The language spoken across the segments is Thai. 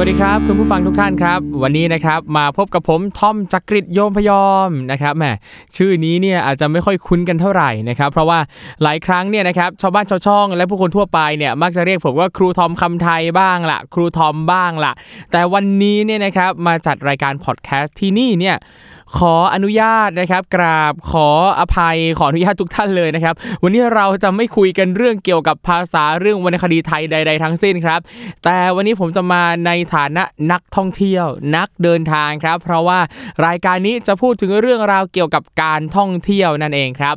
วัสดีครับ คุณผู้ฟังทุกท่านครับ วันนี้นะครับมาพบกับผมทอมจักริดโยมพยอมนะครับแหมชื่อนี้เนี่ยอาจจะไม่ค่อยคุ้นกันเท่าไหร่นะครับ เพราะว่าหลายครั้งเนี่ยนะครับชาวบ้านชาวช่อง และผู้คนทั่วไปเนี่ยมักจะเรียกผมว่าครูทอมคำไทยบ้างละครูทอมบ้างละแต่วันนี้เนี่ยนะครับมาจัดรายการพอดแคสต์ที่นี่เนี่ย ขออนุญาตนะครับ กราบขออภัยขออนุญาตทุกท่านเลยนะครับ วันนี้เราจะไม่คุยกันเรื่องเกี่ยวกับภาษาเรื่องวรรณคดีไทยใด ๆ ทั้งสิ้นครับ แต่วันนี้ผมจะมาในฐานะนักท่องเที่ยว นักเดินทางครับ เพราะว่ารายการนี้จะพูดถึงเรื่องราวเกี่ยวกับการท่องเที่ยวนั่นเองครับ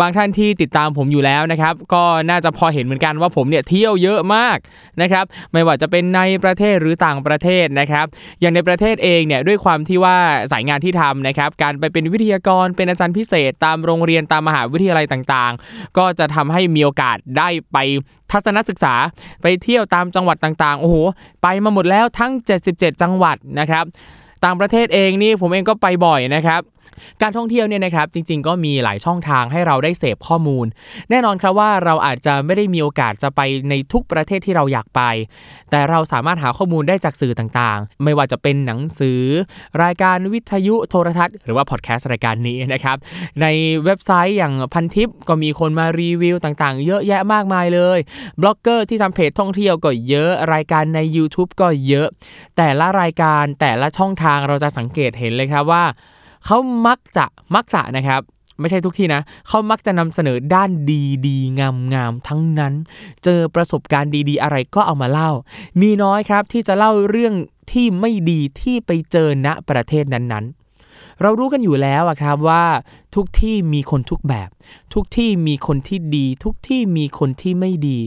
บางท่านที่ติดตามผมอยู่แล้วนะครับ ก็น่าจะพอเห็นเหมือนกันว่าผมเนี่ยเที่ยวเยอะมากนะครับ ไม่ว่าจะเป็นในประเทศหรือต่างประเทศนะครับ อย่างในประเทศเองเนี่ยด้วยความที่ว่าสายงานที่ทำนะครับการไปเป็นวิทยากรเป็นอาจารย์พิเศษ ตามโรงเรียนตามมหาวิทยาลัยต่างๆ ก็จะทำให้มีโอกาสได้ไปทัศนศึกษาไปเที่ยวตามจังหวัดต่างๆ โอ้โห ไปมาหมดแล้วทั้ง 77 จังหวัดนะครับ ต่างประเทศเองนี่ผมเองก็ไปบ่อยนะครับ การท่องเที่ยวเนี่ยนะครับจริง ๆ ก็มีหลายช่องทางให้เราได้เสพข้อมูล แน่นอนครับว่าเราอาจจะไม่ได้มีโอกาสจะไปในทุกประเทศที่เราอยากไป แต่เราสามารถหาข้อมูลได้จากสื่อต่างๆ ไม่ว่าจะเป็นหนังสือ รายการวิทยุโทรทัศน์หรือว่าพอดแคสต์รายการนี้นะครับในเว็บไซต์อย่างพันทิปก็มีคนมารีวิวต่างๆ เยอะแยะมากมายเลยบล็อกเกอร์ที่ทำเพจท่องเที่ยวก็เยอะรายการใน YouTube ก็เยอะ แต่ละรายการแต่ละช่องทางเราจะสังเกตเห็นเลยครับว่า เขามักจะมักจะนะครับไม่ใช่ทุกที่นะ เขามักจะนำเสนอด้านดีดีงามงามทั้งนั้น เจอประสบการณ์ดีๆ อะไรก็เอามาเล่า มีน้อยครับที่จะเล่าเรื่องที่ไม่ดีที่ไปเจอณประเทศนั้นๆ เรารู้กันอยู่แล้วครับว่าทุกที่มีคนทุกแบบ ทุกที่มีคนที่ดี ทุกที่มีคนที่ไม่ดี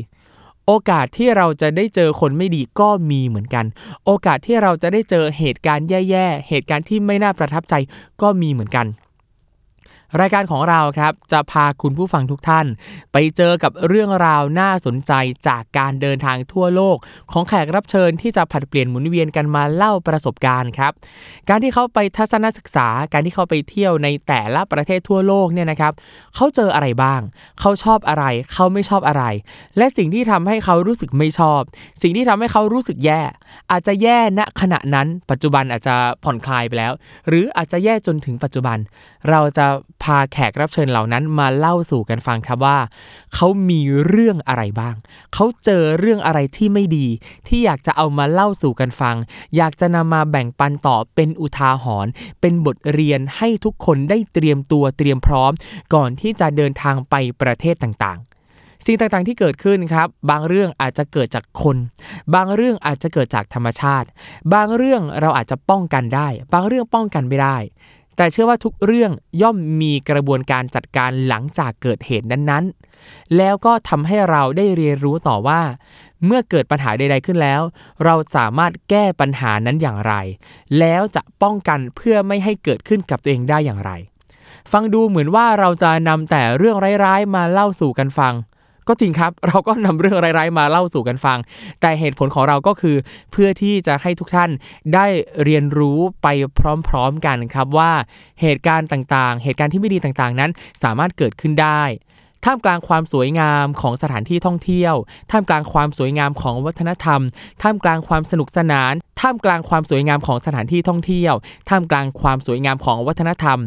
โอกาสที่เราจะได้เจอคนไม่ดีก็มีเหมือนกัน โอกาสที่เราจะได้เจอเหตุการณ์แย่ๆ เหตุการณ์ที่ไม่น่าประทับใจก็มีเหมือนกัน รายการของเราครับจะพาคุณผู้ฟังทุกท่าน ไปเจอกับเรื่องราวน่าสนใจจากการเดินทางทั่วโลก ของแขกรับเชิญที่จะผัดเปลี่ยนหมุนเวียนกันมาเล่าประสบการณ์ครับ การที่เขาไปทัศนศึกษา การที่เขาไปเที่ยวในแต่ละประเทศทั่วโลกเนี่ยนะครับเขาเจออะไรบ้าง เขาชอบอะไร เขาไม่ชอบอะไร และสิ่งที่ทำให้เขารู้สึกไม่ชอบ สิ่งที่ทำให้เขารู้สึกแย่ อาจจะแย่ณขณะนั้น ปัจจุบันอาจจะผ่อนคลายไปแล้ว หรืออาจจะแย่จนถึงปัจจุบัน เราจะพาแขกรับเชิญเหล่านั้นมาเล่าสู่กันฟังครับว่า เขามีเรื่องอะไรบ้าง เขาเจอเรื่องอะไรที่ไม่ดี ที่อยากจะเอามาเล่าสู่กันฟัง อยากจะนำมาแบ่งปันต่อเป็นอุทาหรณ์เป็นบทเรียนให้ทุกคนได้เตรียมตัวเตรียมพร้อม ก่อนที่จะเดินทางไปประเทศต่างๆสิ่งต่างๆที่เกิดขึ้นครับ บางเรื่องอาจจะเกิดจากคน บางเรื่องอาจจะเกิดจากธรรมชาติ บางเรื่องเราอาจจะป้องกันได้ บางเรื่องป้องกันไม่ได้ แต่เชื่อว่าทุกเรื่องย่อมมีกระบวนการจัดการหลังจากเกิดเหตุนั้นๆ แล้วก็ทำให้เราได้เรียนรู้ต่อว่า เมื่อเกิดปัญหาใด ๆขึ้นแล้ว เราสามารถแก้ปัญหานั้นอย่างไร แล้วจะป้องกันเพื่อไม่ให้เกิดขึ้นกับตัวเองได้อย่างไร ฟังดูเหมือนว่าเราจะนำแต่เรื่องร้ายๆ มาเล่าสู่กันฟัง ก็จริงครับ เราก็นำเรื่องร้ายๆมาเล่าสู่กันฟัง แต่เหตุผลของเราก็คือ เพื่อที่จะให้ทุกท่านได้เรียนรู้ไปพร้อมๆกันครับว่าเหตุการณ์ต่างๆ เหตุการณ์ที่ไม่ดีต่างๆ นั้นสามารถเกิดขึ้นได้ท่ามกลางความสวยงามของสถานที่ท่องเที่ยว ท่ามกลางความสวยงามของวัฒนธรรม ท่ามกลางความสนุกสนาน ท่ามกลางความสวยงามของสถานที่ท่องเที่ยว ท่ามกลางความสวยงามของวัฒนธรรม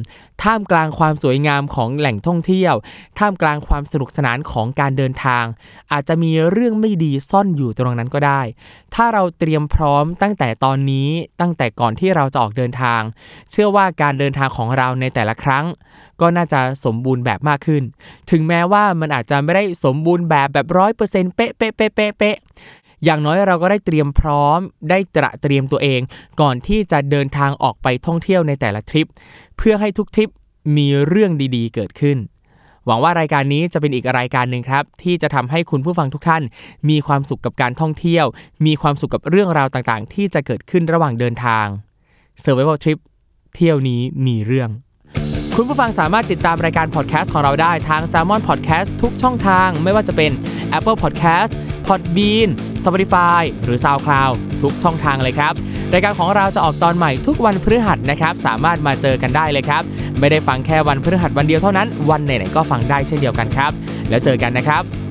ท่ามกลางความสวยงามของแหล่งท่องเที่ยว ท่ามกลางความสนุกสนานของการเดินทาง อาจจะมีเรื่องไม่ดีซ่อนอยู่ตรงนั้นก็ได้ ถ้าเราเตรียมพร้อมตั้งแต่ตอนนี้ตั้งแต่ก่อนที่เราจะออกเดินทาง เชื่อว่าการเดินทางของเราในแต่ละครั้ง ก็น่าจะสมบูรณ์แบบมากขึ้น ถึงแม้ว่ามันอาจจะไม่ได้สมบูรณ์แบบแบบร้อยเปอร์เซ็นต์เป๊ะเป๊ะเป๊ะเป๊ะ อย่างน้อยเราก็ได้เตรียมพร้อม ได้ตระเตรียมตัวเอง ก่อนที่จะเดินทางออกไปท่องเที่ยวในแต่ละทริป เพื่อให้ทุกทริปมีเรื่องดีๆ เกิดขึ้น หวังว่ารายการนี้จะเป็นอีกรายการหนึ่งครับ ที่จะทำให้คุณผู้ฟังทุกท่าน มีความสุขกับการท่องเที่ยว มีความสุขกับเรื่องราวต่างๆ ที่จะเกิดขึ้นระหว่างเดินทาง Survival Trip เที่ยวนี้มีเรื่องคุณผู้ฟังสามารถติดตามรายการพอดแคสต์ของเราได้ทาง s ซ l m o n Podcast ทุกช่องทางไม่ว่าจะเป็น Apple Podcast Podbean Spotify หรือ SoundCloud ทุกช่องทางเลยครับ รายการของเราจะออกตอนใหม่ทุกวันพฤหัสนะครับ สามารถมาเจอกันได้เลยครับ ไม่ได้ฟังแค่วันพฤหัสวันเดียวเท่านั้น วันไหนๆก็ฟังได้เช่นเดียวกันครับ แล้วเจอกันนะครับ